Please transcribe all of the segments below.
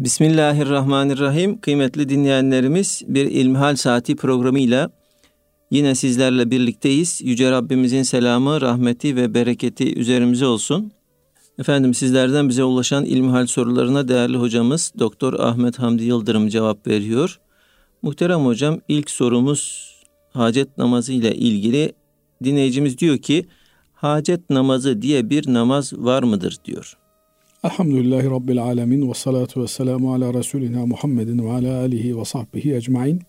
Bismillahirrahmanirrahim. Kıymetli dinleyenlerimiz bir İlmihal Saati programıyla yine sizlerle birlikteyiz. Yüce Rabbimizin selamı, rahmeti ve bereketi üzerimize olsun. Efendim sizlerden bize ulaşan ilmihal sorularına değerli hocamız Doktor Ahmet Hamdi Yıldırım cevap veriyor. Muhterem hocam ilk sorumuz hacet namazı ile ilgili dinleyicimiz diyor ki hacet namazı diye bir namaz var mıdır diyor. Elhamdülillahi Rabbil Alemin ve salatu ve selamu ala Resulina Muhammedin ve ala alihi ve sahbihi ecmain.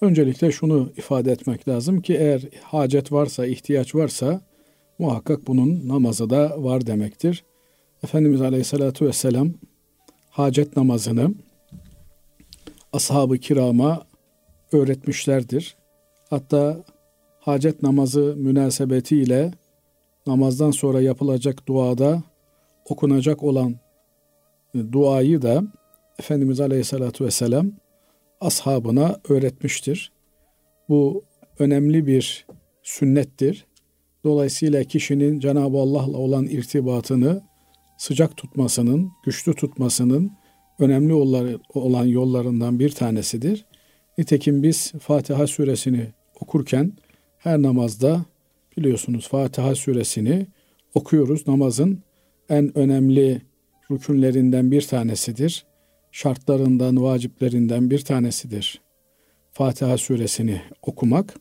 Öncelikle şunu ifade etmek lazım ki eğer hacet varsa, ihtiyaç varsa muhakkak bunun namazı da var demektir. Efendimiz Aleyhisselatü Vesselam hacet namazını ashab-ı kirama öğretmişlerdir. Hatta hacet namazı münasebetiyle namazdan sonra yapılacak duada okunacak olan e, duayı da Efendimiz Aleyhisselatü Vesselam ashabına öğretmiştir. Bu önemli bir sünnettir. Dolayısıyla kişinin Cenab-ı Allah'la olan irtibatını sıcak tutmasının, güçlü tutmasının önemli olan yollarından bir tanesidir. Nitekim biz Fatiha suresini okurken her namazda biliyorsunuz Fatiha suresini okuyoruz. Namazın en önemli rükünlerinden bir tanesidir. Şartlarından, vaciplerinden bir tanesidir. Fatiha suresini okumak.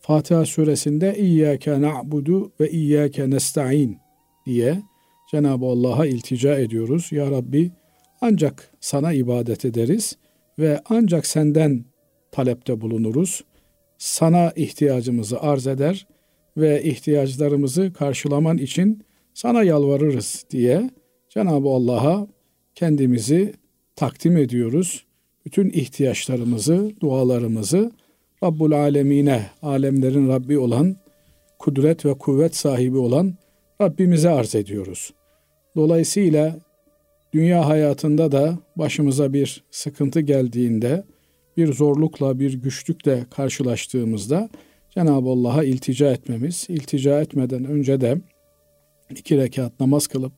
Fatiha suresinde İyyâke na'budu ve İyyâke nesta'in diye Cenab-ı Allah'a iltica ediyoruz. Ya Rabbi ancak sana ibadet ederiz ve ancak senden talepte bulunuruz. Sana ihtiyacımızı arz eder ve ihtiyaçlarımızı karşılaman için sana yalvarırız diye Cenab-ı Allah'a kendimizi takdim ediyoruz. Bütün ihtiyaçlarımızı, dualarımızı Rabbul Alemine, alemlerin Rabbi olan, kudret ve kuvvet sahibi olan Rabbimize arz ediyoruz. Dolayısıyla dünya hayatında da başımıza bir sıkıntı geldiğinde, bir zorlukla, bir güçlükle karşılaştığımızda Cenab-ı Allah'a iltica etmemiz, iltica etmeden önce de iki rekat namaz kılıp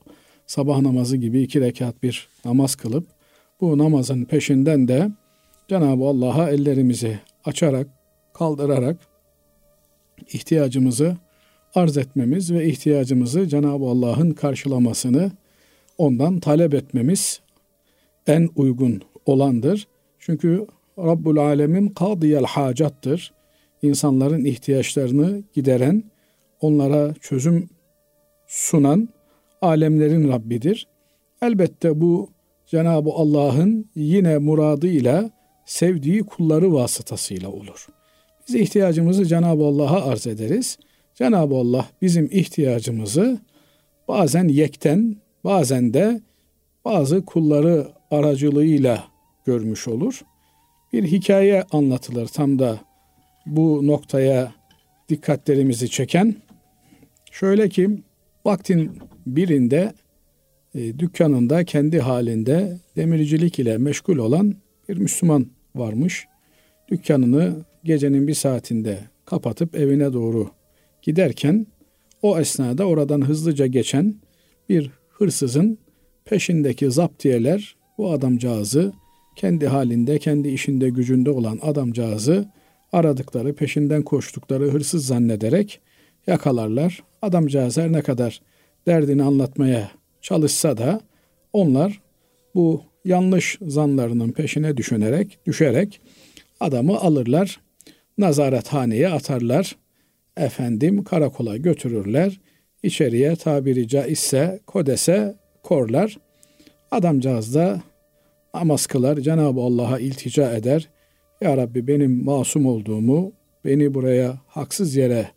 sabah namazı gibi iki rekat bir namaz kılıp bu namazın peşinden de Cenab-ı Allah'a ellerimizi açarak, kaldırarak ihtiyacımızı arz etmemiz ve ihtiyacımızı Cenab-ı Allah'ın karşılamasını ondan talep etmemiz en uygun olandır. Çünkü Rabbul Alemin kadiyel hacattır. İnsanların ihtiyaçlarını gideren, onlara çözüm sunan alemlerin Rabbidir. Elbette bu Cenab-ı Allah'ın yine muradıyla sevdiği kulları vasıtasıyla olur. Biz ihtiyacımızı Cenab-ı Allah'a arz ederiz. Cenab-ı Allah bizim ihtiyacımızı bazen yekten, bazen de bazı kulları aracılığıyla görmüş olur. Bir hikaye anlatılır tam da bu noktaya dikkatlerimizi çeken. Şöyle ki Vaktin birinde e, dükkanında kendi halinde demircilik ile meşgul olan bir Müslüman varmış. Dükkanını gecenin bir saatinde kapatıp evine doğru giderken o esnada oradan hızlıca geçen bir hırsızın peşindeki zaptiyeler bu adamcağızı kendi halinde, kendi işinde, gücünde olan adamcağızı aradıkları, peşinden koştukları hırsız zannederek yakalarlar. Adamcağız her ne kadar derdini anlatmaya çalışsa da onlar bu yanlış zanlarının peşine düşünerek, düşerek adamı alırlar, nazarethaneye atarlar. Efendim karakola götürürler. İçeriye tabiri caizse kodese korlar. Adamcağız da namaz kılar. Cenab-ı Allah'a iltica eder. Ya Rabbi benim masum olduğumu, beni buraya haksız yere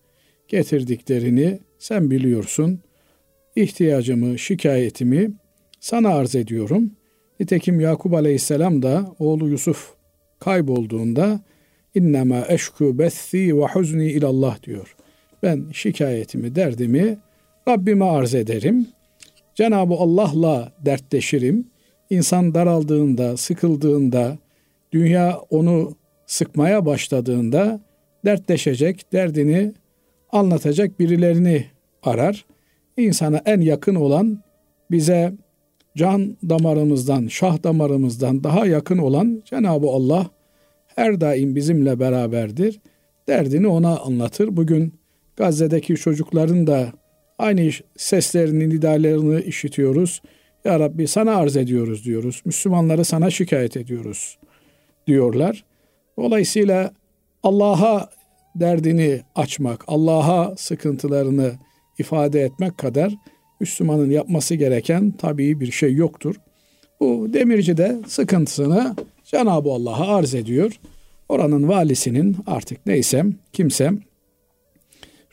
getirdiklerini sen biliyorsun. İhtiyacımı, şikayetimi sana arz ediyorum. Nitekim Yakup Aleyhisselam da oğlu Yusuf kaybolduğunda innema eşku bethi ve huzni ilallah diyor. Ben şikayetimi, derdimi Rabbime arz ederim. Cenab-ı Allah'la dertleşirim. İnsan daraldığında, sıkıldığında, dünya onu sıkmaya başladığında dertleşecek, derdini anlatacak birilerini arar. İnsana en yakın olan bize can damarımızdan, şah damarımızdan daha yakın olan Cenab-ı Allah her daim bizimle beraberdir. Derdini ona anlatır. Bugün Gazze'deki çocukların da aynı seslerini, nidalarını işitiyoruz. Ya Rabbi sana arz ediyoruz diyoruz. Müslümanları sana şikayet ediyoruz diyorlar. Dolayısıyla Allah'a derdini açmak, Allah'a sıkıntılarını ifade etmek kadar Müslümanın yapması gereken tabii bir şey yoktur. Bu demirci de sıkıntısını Cenab-ı Allah'a arz ediyor. Oranın valisinin artık neysem, kimsem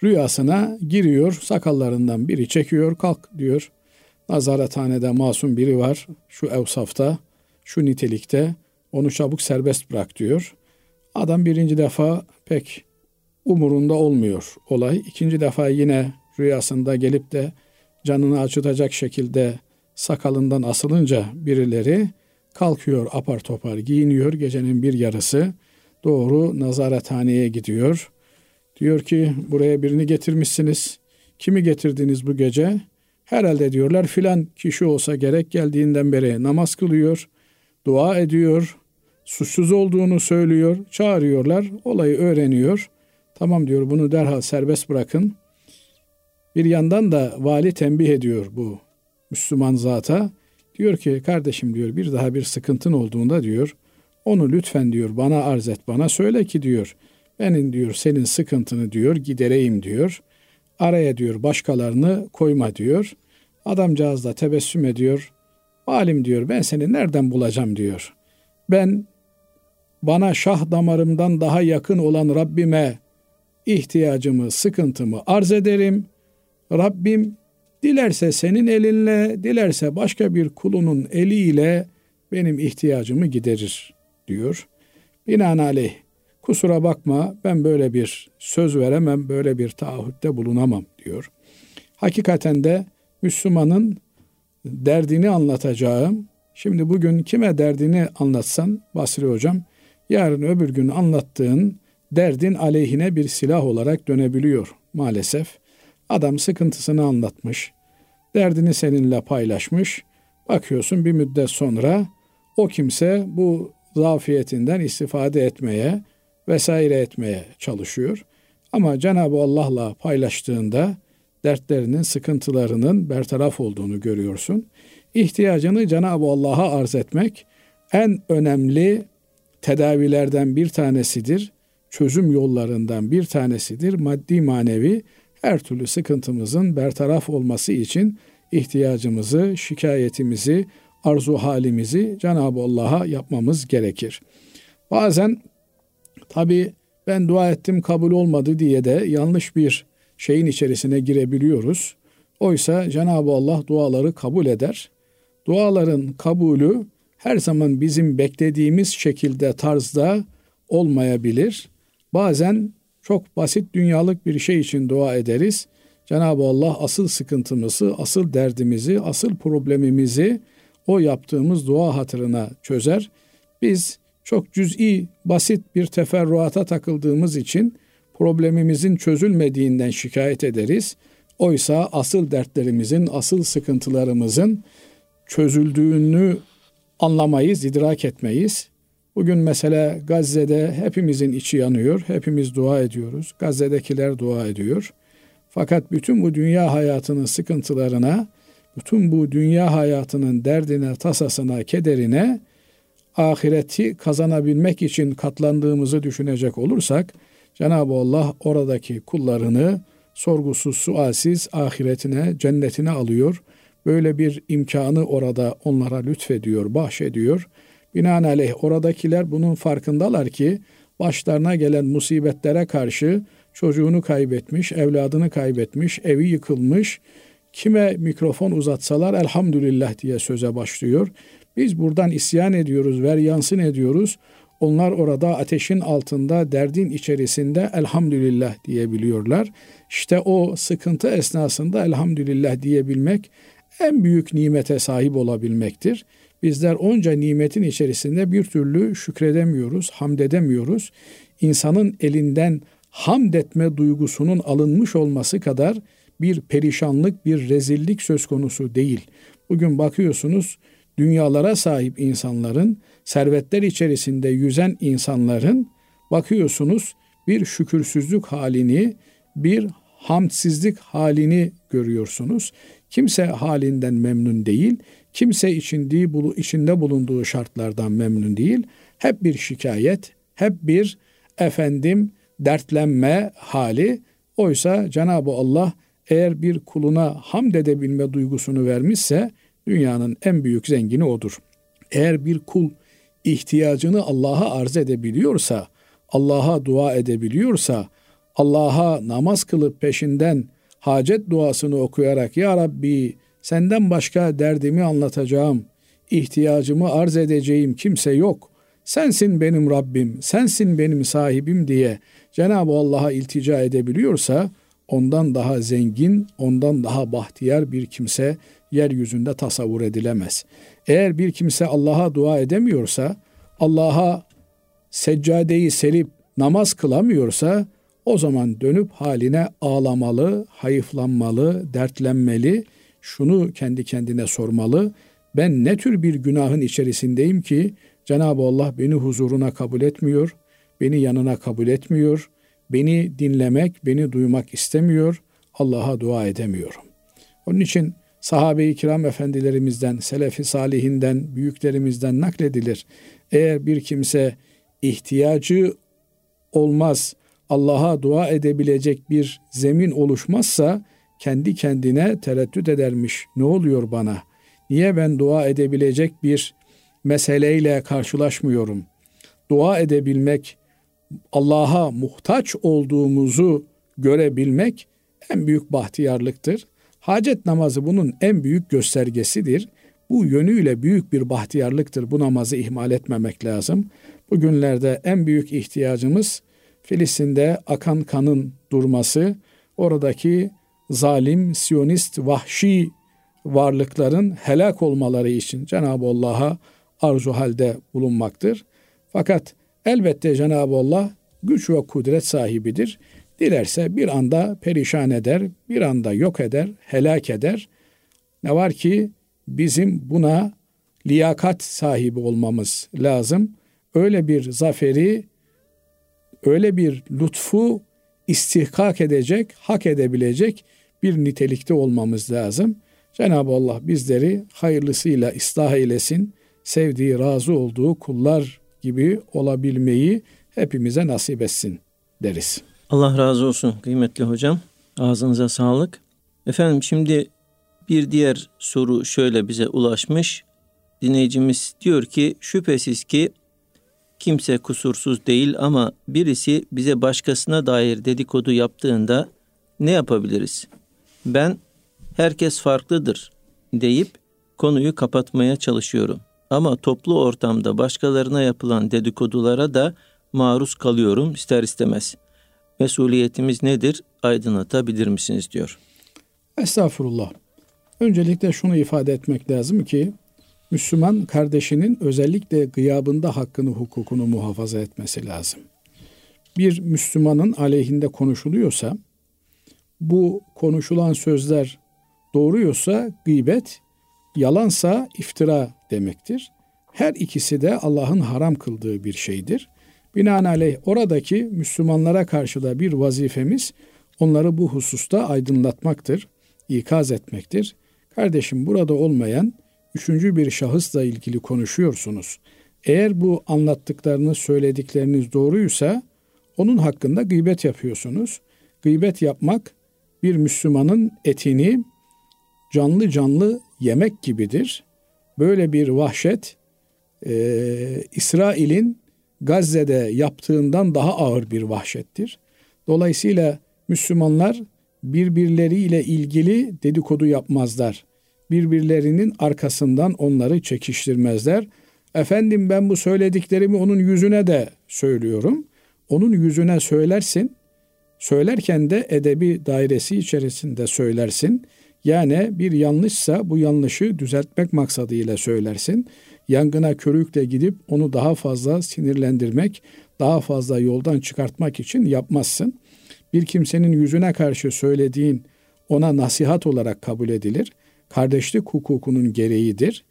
rüyasına giriyor. Sakallarından biri çekiyor, kalk diyor. Nazarethanede masum biri var. Şu evsafta, şu nitelikte onu çabuk serbest bırak diyor. Adam birinci defa pek umurunda olmuyor olay. İkinci defa yine rüyasında gelip de canını acıtacak şekilde sakalından asılınca birileri kalkıyor apar topar giyiniyor gecenin bir yarısı doğru nazarethaneye gidiyor. Diyor ki buraya birini getirmişsiniz. Kimi getirdiniz bu gece? Herhalde diyorlar filan kişi olsa gerek geldiğinden beri namaz kılıyor, dua ediyor, suçsuz olduğunu söylüyor, çağırıyorlar, olayı öğreniyor. Tamam diyor bunu derhal serbest bırakın. Bir yandan da vali tembih ediyor bu Müslüman zata. Diyor ki kardeşim diyor bir daha bir sıkıntın olduğunda diyor onu lütfen diyor bana arz et bana söyle ki diyor benim diyor senin sıkıntını diyor gidereyim diyor. Araya diyor başkalarını koyma diyor. Adamcağız da tebessüm ediyor. Valim diyor ben seni nereden bulacağım diyor. Ben bana şah damarımdan daha yakın olan Rabbime ihtiyacımı, sıkıntımı arz ederim. Rabbim dilerse senin elinle, dilerse başka bir kulunun eliyle benim ihtiyacımı giderir diyor. Binaenaleyh kusura bakma ben böyle bir söz veremem, böyle bir taahhütte bulunamam diyor. Hakikaten de Müslümanın derdini anlatacağım. Şimdi bugün kime derdini anlatsan Basri hocam, yarın öbür gün anlattığın derdin aleyhine bir silah olarak dönebiliyor maalesef. Adam sıkıntısını anlatmış, derdini seninle paylaşmış. Bakıyorsun bir müddet sonra o kimse bu zafiyetinden istifade etmeye vesaire etmeye çalışıyor. Ama Cenab-ı Allah'la paylaştığında dertlerinin, sıkıntılarının bertaraf olduğunu görüyorsun. İhtiyacını Cenab-ı Allah'a arz etmek en önemli tedavilerden bir tanesidir. Çözüm yollarından bir tanesidir. Maddi manevi her türlü sıkıntımızın bertaraf olması için ihtiyacımızı, şikayetimizi, arzu halimizi Cenab-ı Allah'a yapmamız gerekir. Bazen tabi ben dua ettim kabul olmadı diye de yanlış bir şeyin içerisine girebiliyoruz. Oysa Cenab-ı Allah duaları kabul eder. Duaların kabulü her zaman bizim beklediğimiz şekilde tarzda olmayabilir. Bazen çok basit dünyalık bir şey için dua ederiz. Cenab-ı Allah asıl sıkıntımızı, asıl derdimizi, asıl problemimizi o yaptığımız dua hatırına çözer. Biz çok cüz'i, basit bir teferruata takıldığımız için problemimizin çözülmediğinden şikayet ederiz. Oysa asıl dertlerimizin, asıl sıkıntılarımızın çözüldüğünü anlamayız, idrak etmeyiz. Bugün mesela Gazze'de hepimizin içi yanıyor, hepimiz dua ediyoruz. Gazze'dekiler dua ediyor. Fakat bütün bu dünya hayatının sıkıntılarına, bütün bu dünya hayatının derdine, tasasına, kederine ahireti kazanabilmek için katlandığımızı düşünecek olursak Cenab-ı Allah oradaki kullarını sorgusuz sualsiz ahiretine, cennetine alıyor. Böyle bir imkanı orada onlara lütfediyor, bahşediyor. Binaenaleyh oradakiler bunun farkındalar ki başlarına gelen musibetlere karşı çocuğunu kaybetmiş, evladını kaybetmiş, evi yıkılmış. Kime mikrofon uzatsalar elhamdülillah diye söze başlıyor. Biz buradan isyan ediyoruz, ver yansın ediyoruz. Onlar orada ateşin altında, derdin içerisinde elhamdülillah diyebiliyorlar. İşte o sıkıntı esnasında elhamdülillah diyebilmek en büyük nimete sahip olabilmektir. Bizler onca nimetin içerisinde bir türlü şükredemiyoruz, hamd edemiyoruz. İnsanın elinden hamd etme duygusunun alınmış olması kadar bir perişanlık, bir rezillik söz konusu değil. Bugün bakıyorsunuz dünyalara sahip insanların, servetler içerisinde yüzen insanların bakıyorsunuz bir şükürsüzlük halini, bir hamdsizlik halini görüyorsunuz. Kimse halinden memnun değil, kimse içindiği, içinde bulunduğu şartlardan memnun değil. Hep bir şikayet, hep bir efendim dertlenme hali. Oysa Cenab-ı Allah eğer bir kuluna hamd edebilme duygusunu vermişse dünyanın en büyük zengini odur. Eğer bir kul ihtiyacını Allah'a arz edebiliyorsa, Allah'a dua edebiliyorsa, Allah'a namaz kılıp peşinden hacet duasını okuyarak Ya Rabbi senden başka derdimi anlatacağım, ihtiyacımı arz edeceğim kimse yok. Sensin benim Rabbim, sensin benim sahibim diye Cenab-ı Allah'a iltica edebiliyorsa ondan daha zengin, ondan daha bahtiyar bir kimse yeryüzünde tasavvur edilemez. Eğer bir kimse Allah'a dua edemiyorsa, Allah'a seccadeyi serip namaz kılamıyorsa o zaman dönüp haline ağlamalı, hayıflanmalı, dertlenmeli, şunu kendi kendine sormalı. Ben ne tür bir günahın içerisindeyim ki Cenab-ı Allah beni huzuruna kabul etmiyor, beni yanına kabul etmiyor, beni dinlemek, beni duymak istemiyor, Allah'a dua edemiyorum. Onun için sahabe-i kiram efendilerimizden, selefi salihinden, büyüklerimizden nakledilir. Eğer bir kimse ihtiyacı olmaz, Allah'a dua edebilecek bir zemin oluşmazsa kendi kendine tereddüt edermiş. Ne oluyor bana? Niye ben dua edebilecek bir meseleyle karşılaşmıyorum? Dua edebilmek, Allah'a muhtaç olduğumuzu görebilmek en büyük bahtiyarlıktır. Hacet namazı bunun en büyük göstergesidir. Bu yönüyle büyük bir bahtiyarlıktır. Bu namazı ihmal etmemek lazım. Bugünlerde en büyük ihtiyacımız Filistin'de akan kanın durması, oradaki zalim, siyonist, vahşi varlıkların helak olmaları için Cenab-ı Allah'a arzu halde bulunmaktır. Fakat elbette Cenab-ı Allah güç ve kudret sahibidir. Dilerse bir anda perişan eder, bir anda yok eder, helak eder. Ne var ki bizim buna liyakat sahibi olmamız lazım. Öyle bir zaferi öyle bir lütfu istihkak edecek, hak edebilecek bir nitelikte olmamız lazım. Cenab-ı Allah bizleri hayırlısıyla ıslah eylesin, sevdiği, razı olduğu kullar gibi olabilmeyi hepimize nasip etsin deriz. Allah razı olsun kıymetli hocam. Ağzınıza sağlık. Efendim şimdi bir diğer soru şöyle bize ulaşmış. Dinleyicimiz diyor ki şüphesiz ki kimse kusursuz değil ama birisi bize başkasına dair dedikodu yaptığında ne yapabiliriz? Ben herkes farklıdır deyip konuyu kapatmaya çalışıyorum. Ama toplu ortamda başkalarına yapılan dedikodulara da maruz kalıyorum ister istemez. Mesuliyetimiz nedir? Aydınlatabilir misiniz diyor. Estağfurullah. Öncelikle şunu ifade etmek lazım ki Müslüman kardeşinin özellikle gıyabında hakkını, hukukunu muhafaza etmesi lazım. Bir Müslümanın aleyhinde konuşuluyorsa, bu konuşulan sözler doğruysa gıybet, yalansa iftira demektir. Her ikisi de Allah'ın haram kıldığı bir şeydir. Binaenaleyh oradaki Müslümanlara karşı da bir vazifemiz onları bu hususta aydınlatmaktır, ikaz etmektir. Kardeşim burada olmayan üçüncü bir şahısla ilgili konuşuyorsunuz. Eğer bu anlattıklarınız, söyledikleriniz doğruysa onun hakkında gıybet yapıyorsunuz. Gıybet yapmak bir Müslümanın etini canlı canlı yemek gibidir. Böyle bir vahşet e, İsrail'in Gazze'de yaptığından daha ağır bir vahşettir. Dolayısıyla Müslümanlar birbirleriyle ilgili dedikodu yapmazlar birbirlerinin arkasından onları çekiştirmezler. Efendim ben bu söylediklerimi onun yüzüne de söylüyorum. Onun yüzüne söylersin. Söylerken de edebi dairesi içerisinde söylersin. Yani bir yanlışsa bu yanlışı düzeltmek maksadıyla söylersin. Yangına körükle gidip onu daha fazla sinirlendirmek, daha fazla yoldan çıkartmak için yapmazsın. Bir kimsenin yüzüne karşı söylediğin ona nasihat olarak kabul edilir kardeşlik hukukunun gereğidir.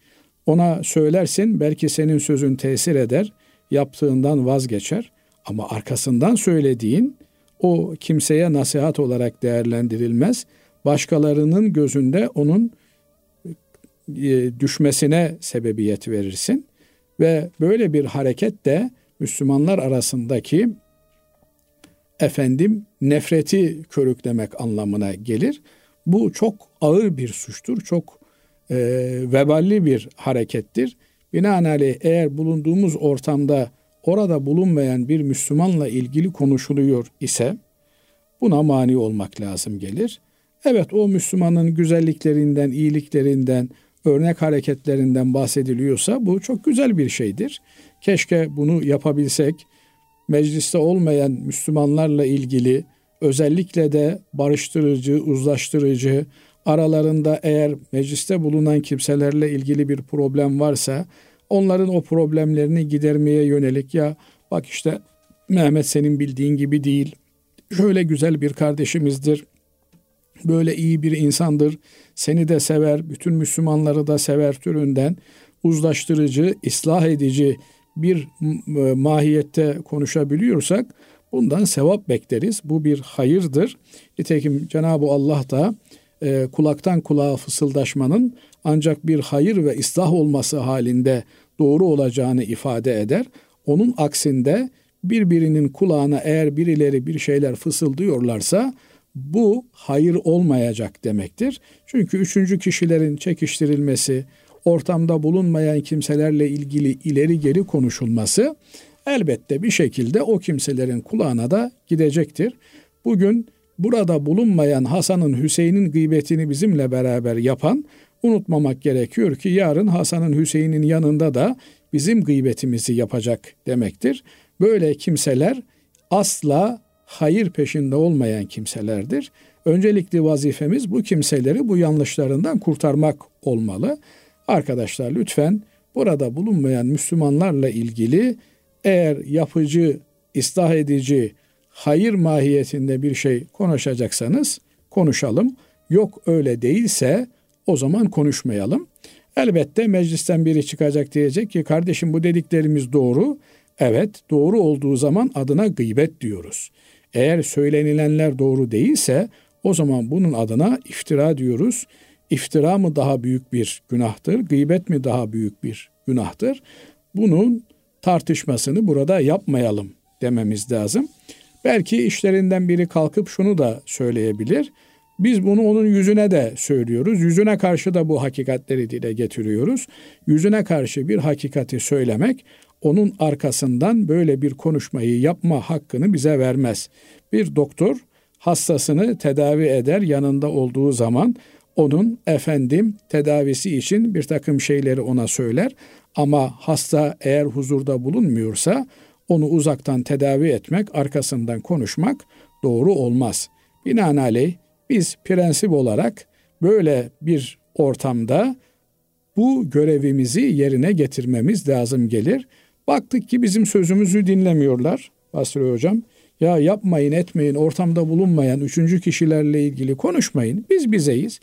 Ona söylersin belki senin sözün tesir eder, yaptığından vazgeçer ama arkasından söylediğin o kimseye nasihat olarak değerlendirilmez. Başkalarının gözünde onun e, düşmesine sebebiyet verirsin ve böyle bir hareket de Müslümanlar arasındaki efendim nefreti körüklemek anlamına gelir. Bu çok ağır bir suçtur, çok e, veballi bir harekettir. Binaenaleyh eğer bulunduğumuz ortamda orada bulunmayan bir Müslümanla ilgili konuşuluyor ise buna mani olmak lazım gelir. Evet o Müslümanın güzelliklerinden, iyiliklerinden, örnek hareketlerinden bahsediliyorsa bu çok güzel bir şeydir. Keşke bunu yapabilsek. Mecliste olmayan Müslümanlarla ilgili özellikle de barıştırıcı, uzlaştırıcı, aralarında eğer mecliste bulunan kimselerle ilgili bir problem varsa onların o problemlerini gidermeye yönelik ya bak işte Mehmet senin bildiğin gibi değil. Şöyle güzel bir kardeşimizdir. Böyle iyi bir insandır. Seni de sever, bütün Müslümanları da sever türünden uzlaştırıcı, ıslah edici bir e, mahiyette konuşabiliyorsak bundan sevap bekleriz. Bu bir hayırdır. Nitekim Cenab-ı Allah da e, kulaktan kulağa fısıldaşmanın ancak bir hayır ve ıslah olması halinde doğru olacağını ifade eder. Onun aksinde birbirinin kulağına eğer birileri bir şeyler fısıldıyorlarsa bu hayır olmayacak demektir. Çünkü üçüncü kişilerin çekiştirilmesi, ortamda bulunmayan kimselerle ilgili ileri geri konuşulması elbette bir şekilde o kimselerin kulağına da gidecektir. Bugün burada bulunmayan Hasan'ın Hüseyin'in gıybetini bizimle beraber yapan unutmamak gerekiyor ki yarın Hasan'ın Hüseyin'in yanında da bizim gıybetimizi yapacak demektir. Böyle kimseler asla hayır peşinde olmayan kimselerdir. Öncelikli vazifemiz bu kimseleri bu yanlışlarından kurtarmak olmalı. Arkadaşlar lütfen burada bulunmayan Müslümanlarla ilgili eğer yapıcı, ıslah edici, hayır mahiyetinde bir şey konuşacaksanız konuşalım. Yok öyle değilse o zaman konuşmayalım. Elbette meclisten biri çıkacak diyecek ki kardeşim bu dediklerimiz doğru. Evet doğru olduğu zaman adına gıybet diyoruz. Eğer söylenilenler doğru değilse o zaman bunun adına iftira diyoruz. İftira mı daha büyük bir günahtır, gıybet mi daha büyük bir günahtır? Bunun tartışmasını burada yapmayalım dememiz lazım. Belki işlerinden biri kalkıp şunu da söyleyebilir. Biz bunu onun yüzüne de söylüyoruz. Yüzüne karşı da bu hakikatleri dile getiriyoruz. Yüzüne karşı bir hakikati söylemek onun arkasından böyle bir konuşmayı yapma hakkını bize vermez. Bir doktor hastasını tedavi eder yanında olduğu zaman onun efendim tedavisi için bir takım şeyleri ona söyler ama hasta eğer huzurda bulunmuyorsa onu uzaktan tedavi etmek, arkasından konuşmak doğru olmaz. Binaenaleyh biz prensip olarak böyle bir ortamda bu görevimizi yerine getirmemiz lazım gelir. Baktık ki bizim sözümüzü dinlemiyorlar Basri Hocam. Ya yapmayın etmeyin ortamda bulunmayan üçüncü kişilerle ilgili konuşmayın. Biz bizeyiz.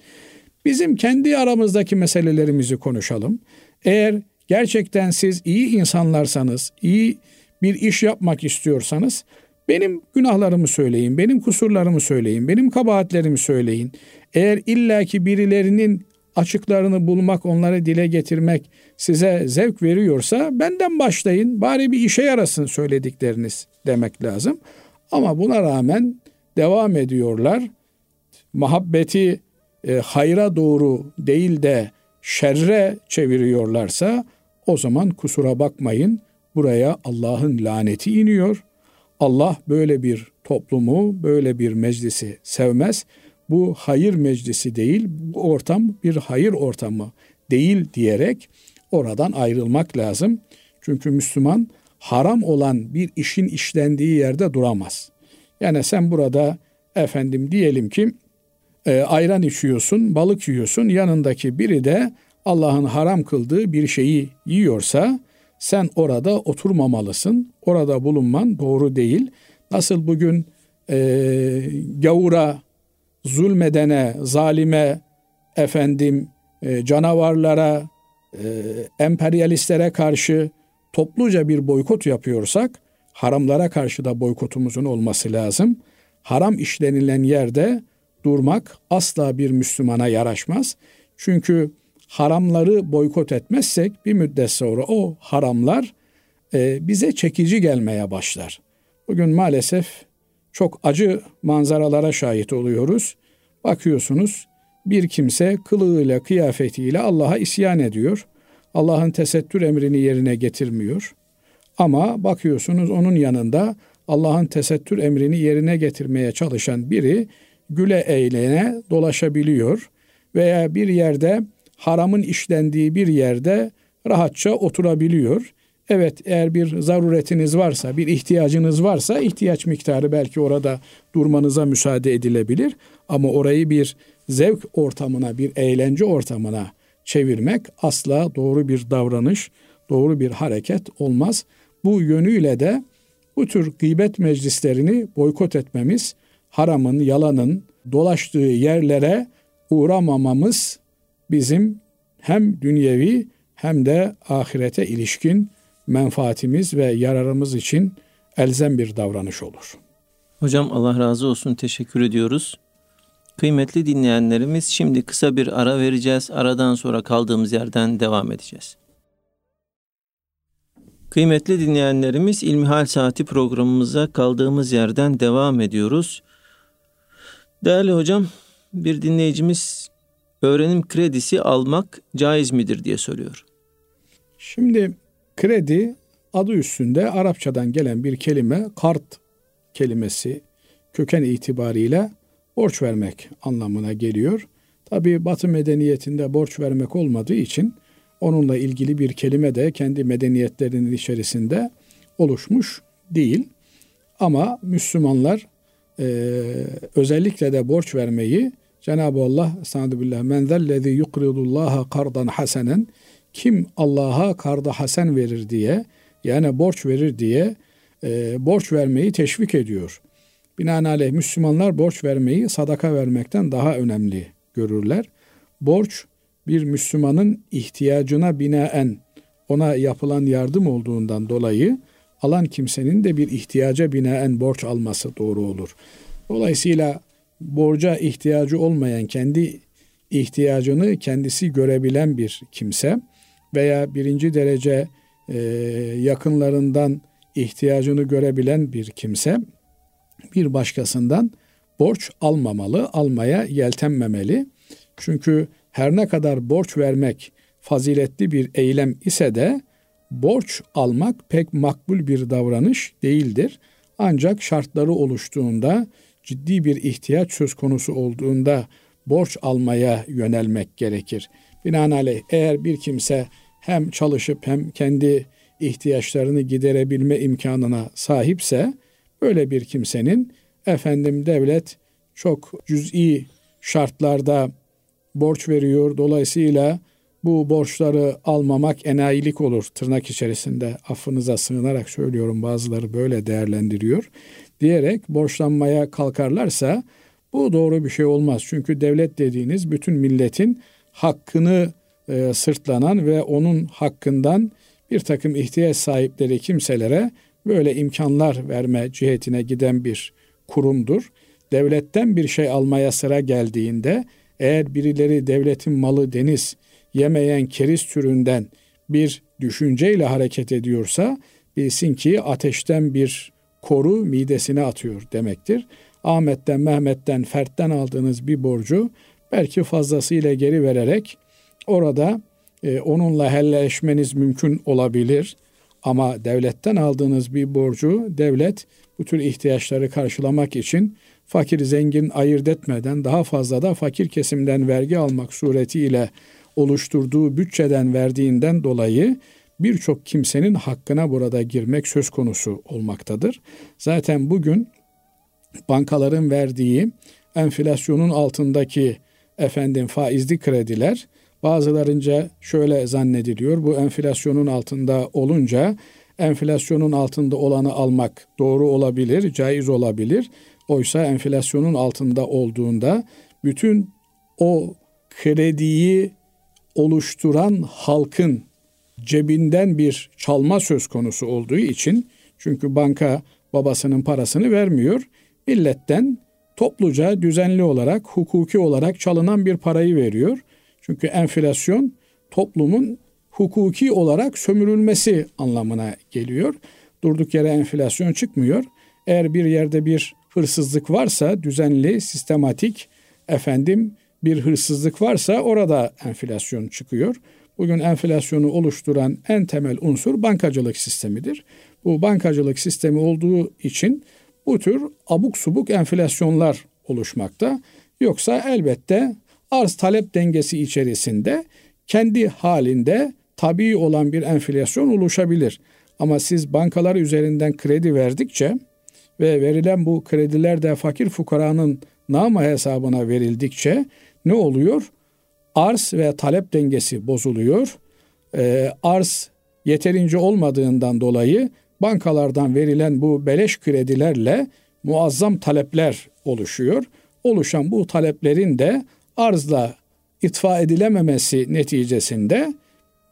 Bizim kendi aramızdaki meselelerimizi konuşalım. Eğer gerçekten siz iyi insanlarsanız, iyi bir iş yapmak istiyorsanız benim günahlarımı söyleyin, benim kusurlarımı söyleyin, benim kabahatlerimi söyleyin. Eğer illaki birilerinin açıklarını bulmak, onları dile getirmek size zevk veriyorsa benden başlayın. Bari bir işe yarasın söyledikleriniz demek lazım. Ama buna rağmen devam ediyorlar. Muhabbeti e, hayra doğru değil de şerre çeviriyorlarsa o zaman kusura bakmayın buraya Allah'ın laneti iniyor. Allah böyle bir toplumu, böyle bir meclisi sevmez. Bu hayır meclisi değil, bu ortam bir hayır ortamı değil diyerek oradan ayrılmak lazım. Çünkü Müslüman haram olan bir işin işlendiği yerde duramaz. Yani sen burada efendim diyelim ki e, ayran içiyorsun, balık yiyorsun. Yanındaki biri de Allah'ın haram kıldığı bir şeyi yiyorsa sen orada oturmamalısın. Orada bulunman doğru değil. Nasıl bugün e, gavura, zulmedene, zalime efendim e, canavarlara, e, emperyalistlere karşı topluca bir boykot yapıyorsak haramlara karşı da boykotumuzun olması lazım. Haram işlenilen yerde durmak asla bir Müslümana yaraşmaz. Çünkü haramları boykot etmezsek bir müddet sonra o haramlar e, bize çekici gelmeye başlar. Bugün maalesef çok acı manzaralara şahit oluyoruz. Bakıyorsunuz bir kimse kılığıyla, kıyafetiyle Allah'a isyan ediyor. Allah'ın tesettür emrini yerine getirmiyor. Ama bakıyorsunuz onun yanında Allah'ın tesettür emrini yerine getirmeye çalışan biri güle eğlene dolaşabiliyor veya bir yerde haramın işlendiği bir yerde rahatça oturabiliyor. Evet eğer bir zaruretiniz varsa, bir ihtiyacınız varsa ihtiyaç miktarı belki orada durmanıza müsaade edilebilir. Ama orayı bir zevk ortamına, bir eğlence ortamına çevirmek asla doğru bir davranış, doğru bir hareket olmaz. Bu yönüyle de bu tür gıybet meclislerini boykot etmemiz, haramın, yalanın dolaştığı yerlere uğramamamız bizim hem dünyevi hem de ahirete ilişkin menfaatimiz ve yararımız için elzem bir davranış olur. Hocam Allah razı olsun teşekkür ediyoruz. Kıymetli dinleyenlerimiz şimdi kısa bir ara vereceğiz. Aradan sonra kaldığımız yerden devam edeceğiz. Kıymetli dinleyenlerimiz İlmihal Saati programımıza kaldığımız yerden devam ediyoruz. Değerli hocam, bir dinleyicimiz öğrenim kredisi almak caiz midir diye soruyor. Şimdi kredi adı üstünde Arapçadan gelen bir kelime kart kelimesi köken itibariyle borç vermek anlamına geliyor. Tabi Batı medeniyetinde borç vermek olmadığı için onunla ilgili bir kelime de kendi medeniyetlerinin içerisinde oluşmuş değil. Ama Müslümanlar e, özellikle de borç vermeyi Cenab-ı Allah Estağfirullah men zellezî yukridullaha kardan hasenen kim Allah'a karda hasen verir diye yani borç verir diye e, borç vermeyi teşvik ediyor. Binaenaleyh Müslümanlar borç vermeyi sadaka vermekten daha önemli görürler. Borç bir Müslümanın ihtiyacına binaen ona yapılan yardım olduğundan dolayı alan kimsenin de bir ihtiyaca binaen borç alması doğru olur. Dolayısıyla borca ihtiyacı olmayan kendi ihtiyacını kendisi görebilen bir kimse veya birinci derece e, yakınlarından ihtiyacını görebilen bir kimse bir başkasından borç almamalı, almaya yeltenmemeli. Çünkü her ne kadar borç vermek faziletli bir eylem ise de borç almak pek makbul bir davranış değildir. Ancak şartları oluştuğunda, ciddi bir ihtiyaç söz konusu olduğunda borç almaya yönelmek gerekir. Binaenaleyh eğer bir kimse hem çalışıp hem kendi ihtiyaçlarını giderebilme imkanına sahipse böyle bir kimsenin efendim devlet çok cüz'i şartlarda borç veriyor. Dolayısıyla bu borçları almamak enayilik olur tırnak içerisinde affınıza sığınarak söylüyorum bazıları böyle değerlendiriyor diyerek borçlanmaya kalkarlarsa bu doğru bir şey olmaz. Çünkü devlet dediğiniz bütün milletin hakkını e, sırtlanan ve onun hakkından bir takım ihtiyaç sahipleri kimselere böyle imkanlar verme cihetine giden bir kurumdur. Devletten bir şey almaya sıra geldiğinde eğer birileri devletin malı deniz yemeyen keriz türünden bir düşünceyle hareket ediyorsa bilsin ki ateşten bir koru midesine atıyor demektir. Ahmet'ten, Mehmet'ten, Fert'ten aldığınız bir borcu belki fazlasıyla geri vererek orada e, onunla helleşmeniz mümkün olabilir. Ama devletten aldığınız bir borcu devlet bu tür ihtiyaçları karşılamak için fakir zengin ayırt etmeden daha fazla da fakir kesimden vergi almak suretiyle oluşturduğu bütçeden verdiğinden dolayı birçok kimsenin hakkına burada girmek söz konusu olmaktadır. Zaten bugün bankaların verdiği enflasyonun altındaki efendim faizli krediler bazılarınca şöyle zannediliyor. Bu enflasyonun altında olunca enflasyonun altında olanı almak doğru olabilir, caiz olabilir. Oysa enflasyonun altında olduğunda bütün o krediyi oluşturan halkın cebinden bir çalma söz konusu olduğu için çünkü banka babasının parasını vermiyor. Milletten topluca düzenli olarak hukuki olarak çalınan bir parayı veriyor. Çünkü enflasyon toplumun hukuki olarak sömürülmesi anlamına geliyor. Durduk yere enflasyon çıkmıyor. Eğer bir yerde bir hırsızlık varsa düzenli, sistematik efendim bir hırsızlık varsa orada enflasyon çıkıyor. Bugün enflasyonu oluşturan en temel unsur bankacılık sistemidir. Bu bankacılık sistemi olduğu için bu tür abuk subuk enflasyonlar oluşmakta. Yoksa elbette arz talep dengesi içerisinde kendi halinde tabii olan bir enflasyon oluşabilir. Ama siz bankalar üzerinden kredi verdikçe ve verilen bu krediler de fakir fukaranın nama hesabına verildikçe ne oluyor? Arz ve talep dengesi bozuluyor. Ee, arz yeterince olmadığından dolayı bankalardan verilen bu beleş kredilerle muazzam talepler oluşuyor. Oluşan bu taleplerin de arzla itfa edilememesi neticesinde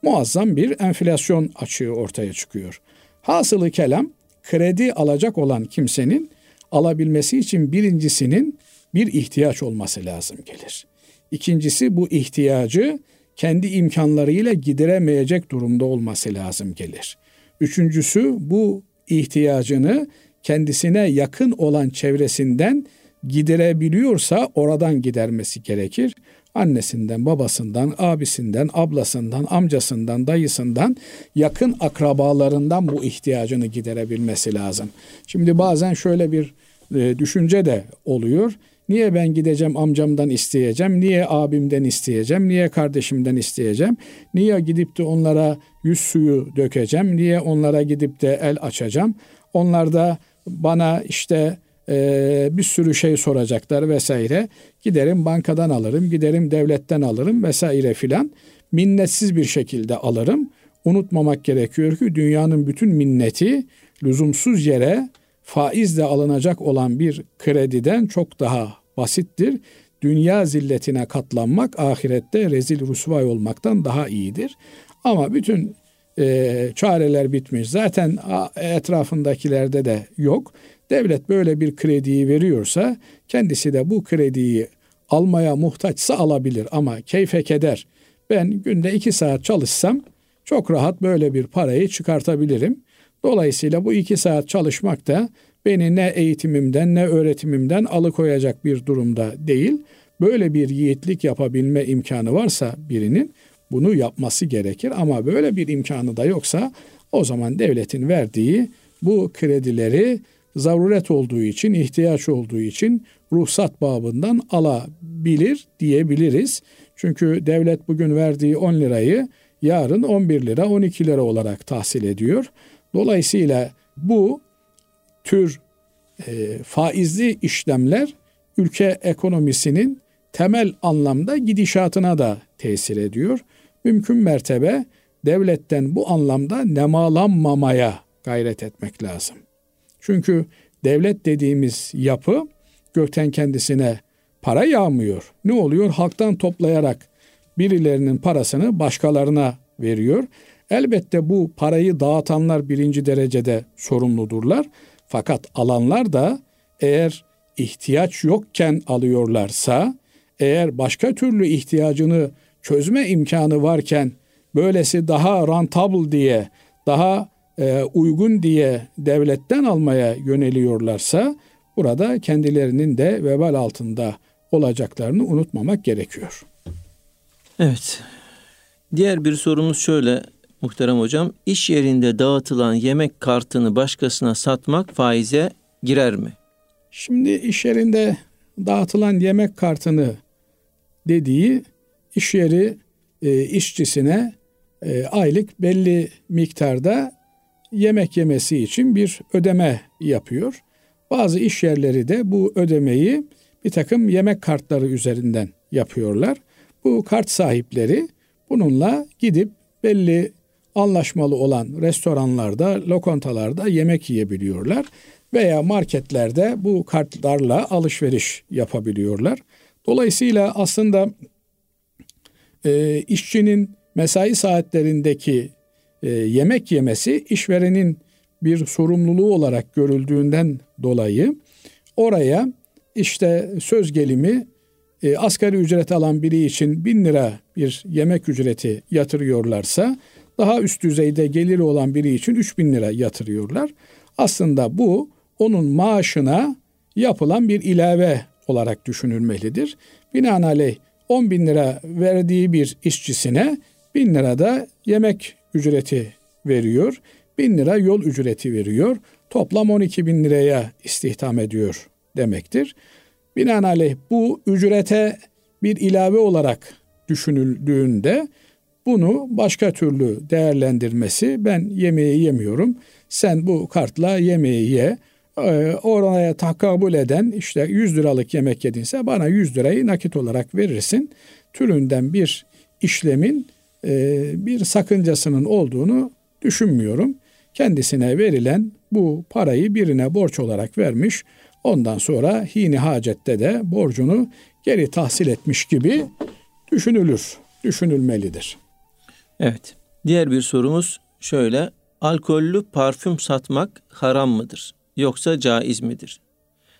muazzam bir enflasyon açığı ortaya çıkıyor. Hasılı kelam kredi alacak olan kimsenin alabilmesi için birincisinin bir ihtiyaç olması lazım gelir. İkincisi bu ihtiyacı kendi imkanlarıyla gideremeyecek durumda olması lazım gelir. Üçüncüsü bu ihtiyacını kendisine yakın olan çevresinden giderebiliyorsa oradan gidermesi gerekir. Annesinden, babasından, abisinden, ablasından, amcasından, dayısından, yakın akrabalarından bu ihtiyacını giderebilmesi lazım. Şimdi bazen şöyle bir e, düşünce de oluyor. Niye ben gideceğim amcamdan isteyeceğim? Niye abimden isteyeceğim? Niye kardeşimden isteyeceğim? Niye gidip de onlara yüz suyu dökeceğim? Niye onlara gidip de el açacağım? Onlar da bana işte e, bir sürü şey soracaklar vesaire. Giderim bankadan alırım, giderim devletten alırım vesaire filan. Minnetsiz bir şekilde alırım. Unutmamak gerekiyor ki dünyanın bütün minneti lüzumsuz yere faizle alınacak olan bir krediden çok daha basittir. Dünya zilletine katlanmak ahirette rezil rusvay olmaktan daha iyidir. Ama bütün e, çareler bitmiş. Zaten etrafındakilerde de yok. Devlet böyle bir krediyi veriyorsa kendisi de bu krediyi almaya muhtaçsa alabilir ama keyfe keder. Ben günde iki saat çalışsam çok rahat böyle bir parayı çıkartabilirim. Dolayısıyla bu iki saat çalışmak da beni ne eğitimimden ne öğretimimden alıkoyacak bir durumda değil. Böyle bir yiğitlik yapabilme imkanı varsa birinin bunu yapması gerekir ama böyle bir imkanı da yoksa o zaman devletin verdiği bu kredileri zaruret olduğu için, ihtiyaç olduğu için ruhsat babından alabilir diyebiliriz. Çünkü devlet bugün verdiği 10 lirayı yarın 11 lira, 12 lira olarak tahsil ediyor. Dolayısıyla bu tür e, faizli işlemler ülke ekonomisinin temel anlamda gidişatına da tesir ediyor. Mümkün mertebe devletten bu anlamda nemalanmamaya gayret etmek lazım. Çünkü devlet dediğimiz yapı gökten kendisine para yağmıyor. Ne oluyor? Halktan toplayarak birilerinin parasını başkalarına veriyor. Elbette bu parayı dağıtanlar birinci derecede sorumludurlar. Fakat alanlar da eğer ihtiyaç yokken alıyorlarsa, eğer başka türlü ihtiyacını çözme imkanı varken böylesi daha rentable diye, daha e, uygun diye devletten almaya yöneliyorlarsa burada kendilerinin de vebal altında olacaklarını unutmamak gerekiyor. Evet. Diğer bir sorumuz şöyle muhterem hocam. İş yerinde dağıtılan yemek kartını başkasına satmak faize girer mi? Şimdi iş yerinde dağıtılan yemek kartını dediği iş yeri e, işçisine e, aylık belli miktarda yemek yemesi için bir ödeme yapıyor. Bazı iş yerleri de bu ödemeyi bir takım yemek kartları üzerinden yapıyorlar. Bu kart sahipleri bununla gidip belli anlaşmalı olan restoranlarda, lokantalarda yemek yiyebiliyorlar veya marketlerde bu kartlarla alışveriş yapabiliyorlar. Dolayısıyla aslında e, işçinin mesai saatlerindeki e, yemek yemesi işverenin bir sorumluluğu olarak görüldüğünden dolayı oraya işte söz gelimi e, asgari ücret alan biri için bin lira bir yemek ücreti yatırıyorlarsa daha üst düzeyde geliri olan biri için 3000 lira yatırıyorlar. Aslında bu onun maaşına yapılan bir ilave olarak düşünülmelidir. Binaenaleyh 10 bin lira verdiği bir işçisine bin lira da yemek ücreti veriyor. Bin lira yol ücreti veriyor. Toplam 12 bin liraya istihdam ediyor demektir. Binaenaleyh bu ücrete bir ilave olarak düşünüldüğünde bunu başka türlü değerlendirmesi ben yemeği yemiyorum. Sen bu kartla yemeği ye. Ee, oraya takabül eden işte 100 liralık yemek yedinse bana 100 lirayı nakit olarak verirsin. Türünden bir işlemin e, bir sakıncasının olduğunu düşünmüyorum. Kendisine verilen bu parayı birine borç olarak vermiş. Ondan sonra hini hacette de borcunu geri tahsil etmiş gibi düşünülür, düşünülmelidir. Evet. Diğer bir sorumuz şöyle. Alkollü parfüm satmak haram mıdır? Yoksa caiz midir?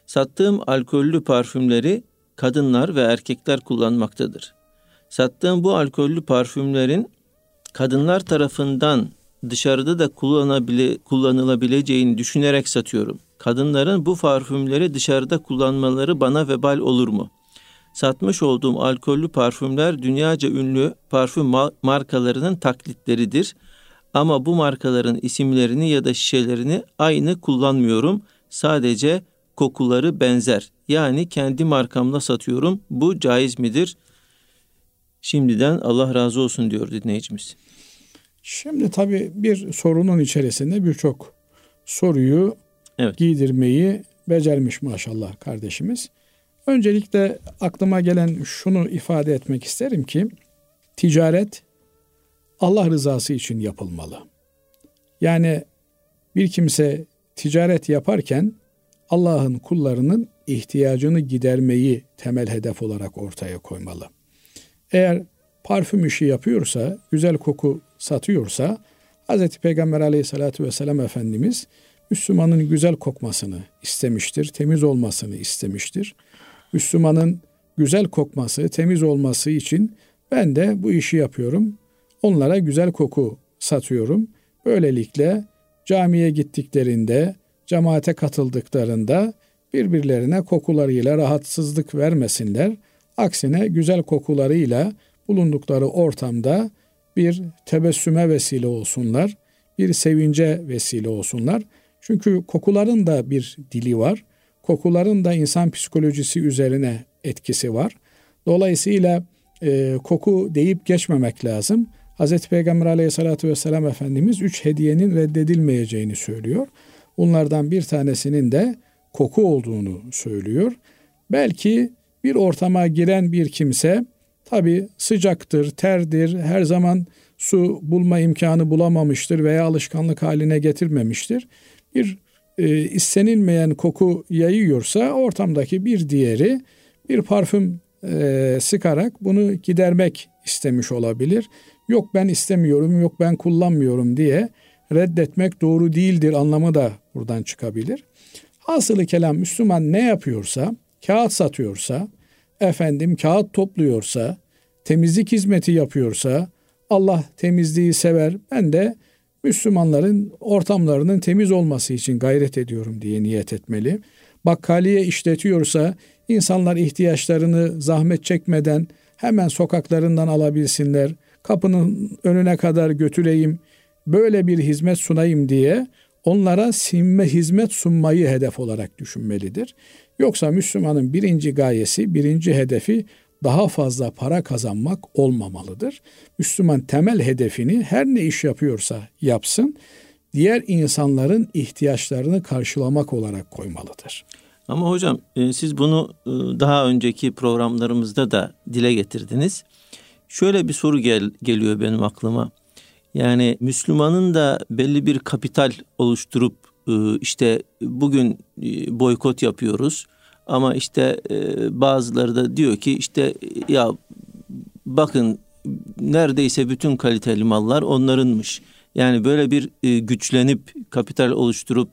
Sattığım alkollü parfümleri kadınlar ve erkekler kullanmaktadır. Sattığım bu alkollü parfümlerin kadınlar tarafından dışarıda da kullanabile, kullanılabileceğini düşünerek satıyorum. Kadınların bu parfümleri dışarıda kullanmaları bana vebal olur mu? Satmış olduğum alkollü parfümler dünyaca ünlü parfüm markalarının taklitleridir. Ama bu markaların isimlerini ya da şişelerini aynı kullanmıyorum. Sadece kokuları benzer. Yani kendi markamla satıyorum. Bu caiz midir? Şimdiden Allah razı olsun diyor dinleyicimiz. Şimdi tabii bir sorunun içerisinde birçok soruyu evet. giydirmeyi becermiş maşallah kardeşimiz. Öncelikle aklıma gelen şunu ifade etmek isterim ki ticaret Allah rızası için yapılmalı. Yani bir kimse ticaret yaparken Allah'ın kullarının ihtiyacını gidermeyi temel hedef olarak ortaya koymalı. Eğer parfüm işi yapıyorsa, güzel koku satıyorsa Hz. Peygamber aleyhissalatü vesselam Efendimiz Müslümanın güzel kokmasını istemiştir, temiz olmasını istemiştir. Müslümanın güzel kokması, temiz olması için ben de bu işi yapıyorum. Onlara güzel koku satıyorum. Böylelikle camiye gittiklerinde, cemaate katıldıklarında birbirlerine kokularıyla rahatsızlık vermesinler. Aksine güzel kokularıyla bulundukları ortamda bir tebessüme vesile olsunlar, bir sevince vesile olsunlar. Çünkü kokuların da bir dili var. Kokuların da insan psikolojisi üzerine etkisi var. Dolayısıyla e, koku deyip geçmemek lazım. Hz. Peygamber aleyhissalatü vesselam Efendimiz üç hediyenin reddedilmeyeceğini söylüyor. Bunlardan bir tanesinin de koku olduğunu söylüyor. Belki bir ortama giren bir kimse tabi sıcaktır, terdir, her zaman su bulma imkanı bulamamıştır veya alışkanlık haline getirmemiştir. Bir e, istenilmeyen koku yayıyorsa ortamdaki bir diğeri bir parfüm e, sıkarak bunu gidermek istemiş olabilir. Yok ben istemiyorum, yok ben kullanmıyorum diye reddetmek doğru değildir anlamı da buradan çıkabilir. Hasılı kelam Müslüman ne yapıyorsa, kağıt satıyorsa, efendim kağıt topluyorsa, temizlik hizmeti yapıyorsa, Allah temizliği sever. Ben de Müslümanların ortamlarının temiz olması için gayret ediyorum diye niyet etmeli. Bakkaliye işletiyorsa insanlar ihtiyaçlarını zahmet çekmeden hemen sokaklarından alabilsinler. Kapının önüne kadar götüreyim, böyle bir hizmet sunayım diye onlara sinme hizmet sunmayı hedef olarak düşünmelidir. Yoksa Müslümanın birinci gayesi, birinci hedefi daha fazla para kazanmak olmamalıdır. Müslüman temel hedefini her ne iş yapıyorsa yapsın, diğer insanların ihtiyaçlarını karşılamak olarak koymalıdır. Ama hocam e, siz bunu e, daha önceki programlarımızda da dile getirdiniz. Şöyle bir soru gel, geliyor benim aklıma. Yani Müslümanın da belli bir kapital oluşturup e, işte bugün boykot yapıyoruz ama işte e, bazıları da diyor ki işte ya bakın neredeyse bütün kaliteli mallar onlarınmış. Yani böyle bir e, güçlenip kapital oluşturup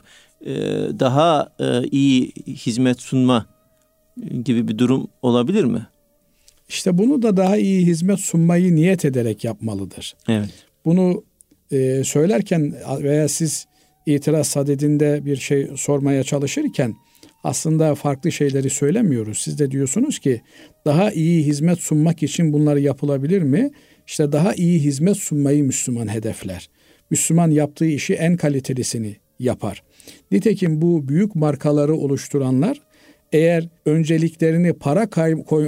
e, daha e, iyi hizmet sunma gibi bir durum olabilir mi? İşte bunu da daha iyi hizmet sunmayı niyet ederek yapmalıdır. Evet. Bunu e, söylerken veya siz itiraz sadedinde bir şey sormaya çalışırken aslında farklı şeyleri söylemiyoruz. Siz de diyorsunuz ki daha iyi hizmet sunmak için bunları yapılabilir mi? İşte daha iyi hizmet sunmayı Müslüman hedefler. Müslüman yaptığı işi en kalitelisini yapar. Nitekim bu büyük markaları oluşturanlar eğer önceliklerini para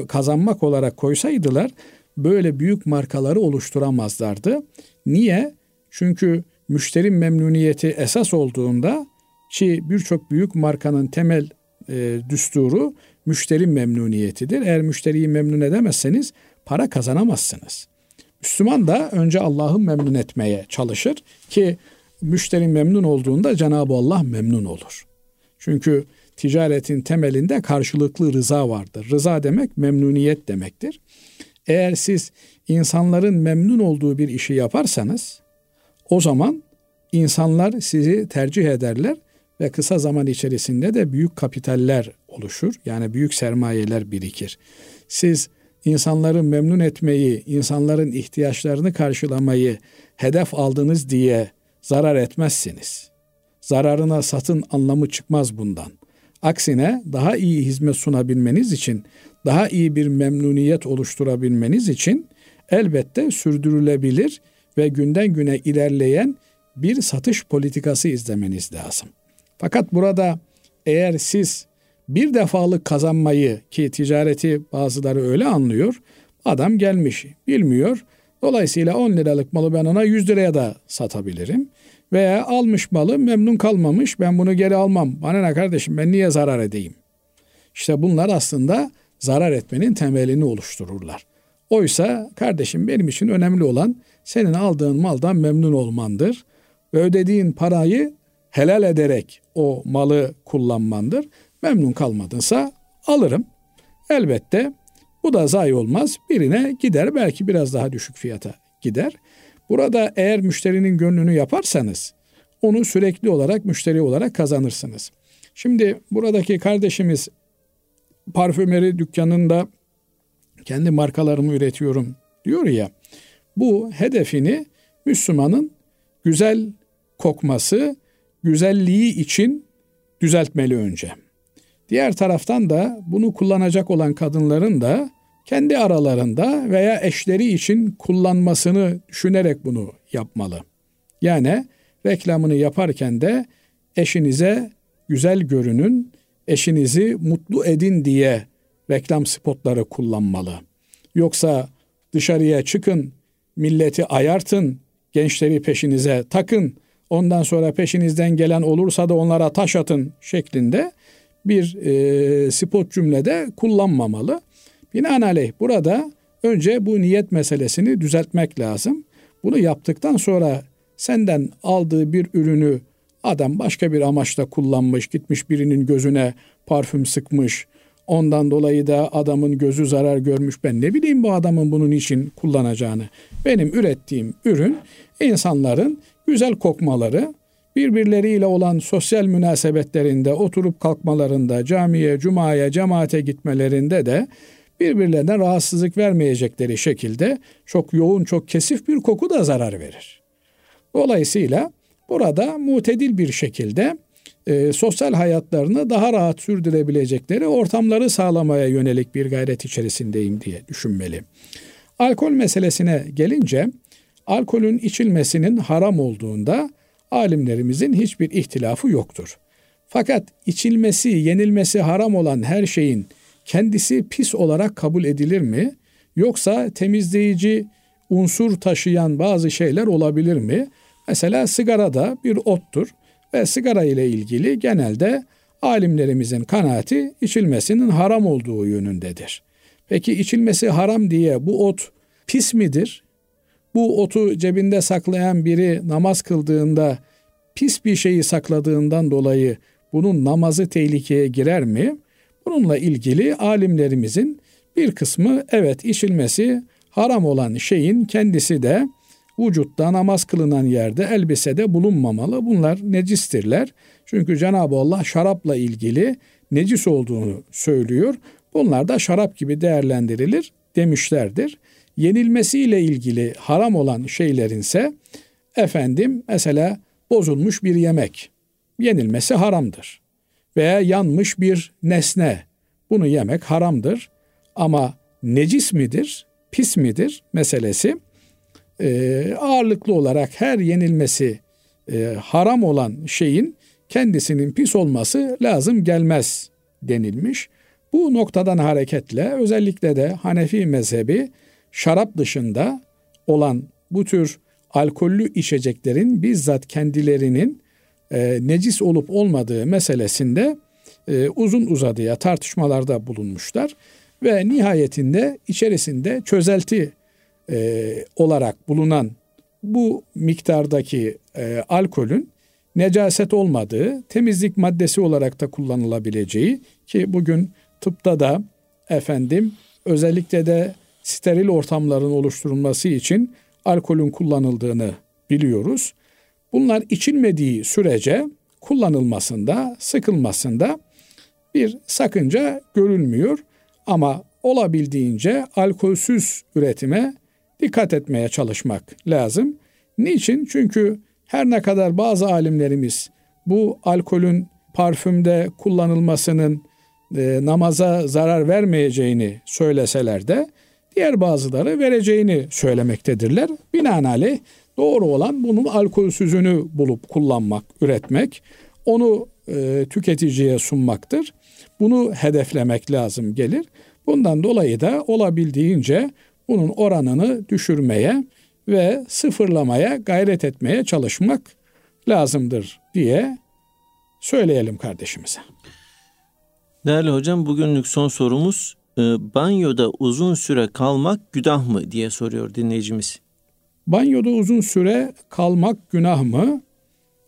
kazanmak olarak koysaydılar böyle büyük markaları oluşturamazlardı. Niye? Çünkü müşteri memnuniyeti esas olduğunda ki birçok büyük markanın temel e, düsturu müşteri memnuniyetidir. Eğer müşteriyi memnun edemezseniz para kazanamazsınız. Müslüman da önce Allah'ı memnun etmeye çalışır ki müşteri memnun olduğunda Cenab-ı Allah memnun olur. Çünkü ticaretin temelinde karşılıklı rıza vardır. Rıza demek memnuniyet demektir. Eğer siz insanların memnun olduğu bir işi yaparsanız o zaman insanlar sizi tercih ederler ve kısa zaman içerisinde de büyük kapitaller oluşur. Yani büyük sermayeler birikir. Siz insanları memnun etmeyi, insanların ihtiyaçlarını karşılamayı hedef aldınız diye zarar etmezsiniz. Zararına satın anlamı çıkmaz bundan. Aksine daha iyi hizmet sunabilmeniz için, daha iyi bir memnuniyet oluşturabilmeniz için elbette sürdürülebilir ve günden güne ilerleyen bir satış politikası izlemeniz lazım. Fakat burada eğer siz bir defalık kazanmayı ki ticareti bazıları öyle anlıyor. Adam gelmiş bilmiyor. Dolayısıyla 10 liralık malı ben ona 100 liraya da satabilirim. Veya almış malı memnun kalmamış ben bunu geri almam. Bana ne kardeşim ben niye zarar edeyim? İşte bunlar aslında zarar etmenin temelini oluştururlar. Oysa kardeşim benim için önemli olan senin aldığın maldan memnun olmandır. Ve ödediğin parayı helal ederek o malı kullanmandır. Memnun kalmadınsa alırım. Elbette bu da zayi olmaz. Birine gider belki biraz daha düşük fiyata gider. Burada eğer müşterinin gönlünü yaparsanız onu sürekli olarak müşteri olarak kazanırsınız. Şimdi buradaki kardeşimiz parfümeri dükkanında kendi markalarımı üretiyorum diyor ya. Bu hedefini Müslümanın güzel kokması, güzelliği için düzeltmeli önce. Diğer taraftan da bunu kullanacak olan kadınların da kendi aralarında veya eşleri için kullanmasını düşünerek bunu yapmalı. Yani reklamını yaparken de eşinize güzel görünün, eşinizi mutlu edin diye reklam spotları kullanmalı. Yoksa dışarıya çıkın, milleti ayartın, gençleri peşinize takın, ondan sonra peşinizden gelen olursa da onlara taş atın şeklinde bir e, spot cümlede kullanmamalı. Binaenaleyh burada önce bu niyet meselesini düzeltmek lazım. Bunu yaptıktan sonra senden aldığı bir ürünü adam başka bir amaçla kullanmış, gitmiş birinin gözüne parfüm sıkmış. Ondan dolayı da adamın gözü zarar görmüş. Ben ne bileyim bu adamın bunun için kullanacağını. Benim ürettiğim ürün insanların güzel kokmaları, birbirleriyle olan sosyal münasebetlerinde, oturup kalkmalarında, camiye, cumaya, cemaate gitmelerinde de birbirlerine rahatsızlık vermeyecekleri şekilde çok yoğun, çok kesif bir koku da zarar verir. Dolayısıyla burada mutedil bir şekilde e, sosyal hayatlarını daha rahat sürdürebilecekleri ortamları sağlamaya yönelik bir gayret içerisindeyim diye düşünmeli. Alkol meselesine gelince alkolün içilmesinin haram olduğunda alimlerimizin hiçbir ihtilafı yoktur. Fakat içilmesi, yenilmesi haram olan her şeyin kendisi pis olarak kabul edilir mi? Yoksa temizleyici unsur taşıyan bazı şeyler olabilir mi? Mesela sigara da bir ottur ve sigara ile ilgili genelde alimlerimizin kanaati içilmesinin haram olduğu yönündedir. Peki içilmesi haram diye bu ot pis midir? Bu otu cebinde saklayan biri namaz kıldığında pis bir şeyi sakladığından dolayı bunun namazı tehlikeye girer mi? Bununla ilgili alimlerimizin bir kısmı evet içilmesi Haram olan şeyin kendisi de vücutta namaz kılınan yerde elbisede bulunmamalı. Bunlar necistirler. Çünkü Cenab-ı Allah şarapla ilgili necis olduğunu söylüyor. Bunlar da şarap gibi değerlendirilir demişlerdir. Yenilmesiyle ilgili haram olan şeylerin ise efendim mesela bozulmuş bir yemek yenilmesi haramdır. Veya yanmış bir nesne bunu yemek haramdır. Ama necis midir, pis midir meselesi e, ağırlıklı olarak her yenilmesi e, haram olan şeyin kendisinin pis olması lazım gelmez denilmiş. Bu noktadan hareketle özellikle de Hanefi mezhebi şarap dışında olan bu tür alkollü içeceklerin bizzat kendilerinin e, necis olup olmadığı meselesinde e, uzun uzadıya tartışmalarda bulunmuşlar ve nihayetinde içerisinde çözelti e, olarak bulunan bu miktardaki e, alkolün necaset olmadığı, temizlik maddesi olarak da kullanılabileceği ki bugün tıpta da efendim özellikle de steril ortamların oluşturulması için alkolün kullanıldığını biliyoruz. Bunlar içilmediği sürece kullanılmasında, sıkılmasında bir sakınca görülmüyor ama olabildiğince alkolsüz üretime dikkat etmeye çalışmak lazım. Niçin? Çünkü her ne kadar bazı alimlerimiz bu alkolün parfümde kullanılmasının e, namaza zarar vermeyeceğini söyleseler de diğer bazıları vereceğini söylemektedirler. Binaenaleyh doğru olan bunun alkolsüzünü bulup kullanmak, üretmek, onu e, tüketiciye sunmaktır. Bunu hedeflemek lazım gelir. Bundan dolayı da olabildiğince bunun oranını düşürmeye ve sıfırlamaya gayret etmeye çalışmak lazımdır diye söyleyelim kardeşimize. Değerli hocam bugünlük son sorumuz banyoda uzun süre kalmak günah mı diye soruyor dinleyicimiz. Banyoda uzun süre kalmak günah mı?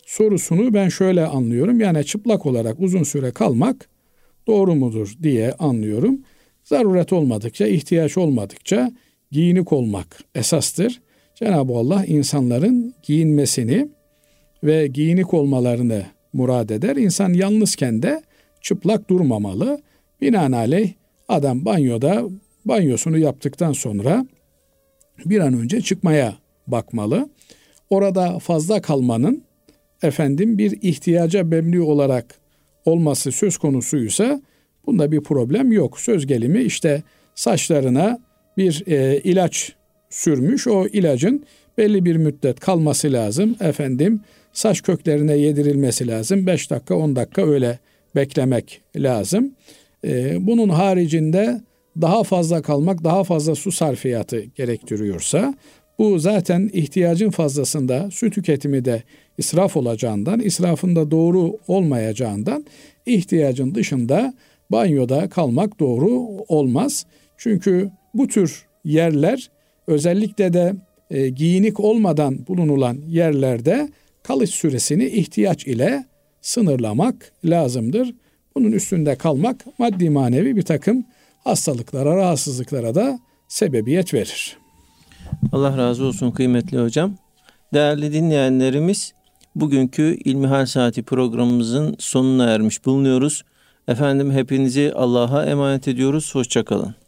Sorusunu ben şöyle anlıyorum. Yani çıplak olarak uzun süre kalmak doğru mudur diye anlıyorum. Zaruret olmadıkça, ihtiyaç olmadıkça giyinik olmak esastır. Cenab-ı Allah insanların giyinmesini ve giyinik olmalarını murad eder. İnsan yalnızken de çıplak durmamalı. Binaenaleyh adam banyoda banyosunu yaptıktan sonra bir an önce çıkmaya bakmalı. Orada fazla kalmanın efendim bir ihtiyaca memnun olarak olması söz konusuysa bunda bir problem yok. Söz gelimi işte saçlarına bir e, ilaç sürmüş. O ilacın belli bir müddet kalması lazım. Efendim saç köklerine yedirilmesi lazım. 5 dakika 10 dakika öyle beklemek lazım. E, bunun haricinde daha fazla kalmak, daha fazla su sarfiyatı gerektiriyorsa bu zaten ihtiyacın fazlasında su tüketimi de israf olacağından, israfın da doğru olmayacağından ihtiyacın dışında banyoda kalmak doğru olmaz. Çünkü bu tür yerler özellikle de e, giyinik olmadan bulunulan yerlerde kalış süresini ihtiyaç ile sınırlamak lazımdır. Bunun üstünde kalmak maddi manevi bir takım hastalıklara, rahatsızlıklara da sebebiyet verir. Allah razı olsun kıymetli hocam. Değerli dinleyenlerimiz, bugünkü İlmihal Saati programımızın sonuna ermiş bulunuyoruz. Efendim hepinizi Allah'a emanet ediyoruz. Hoşçakalın.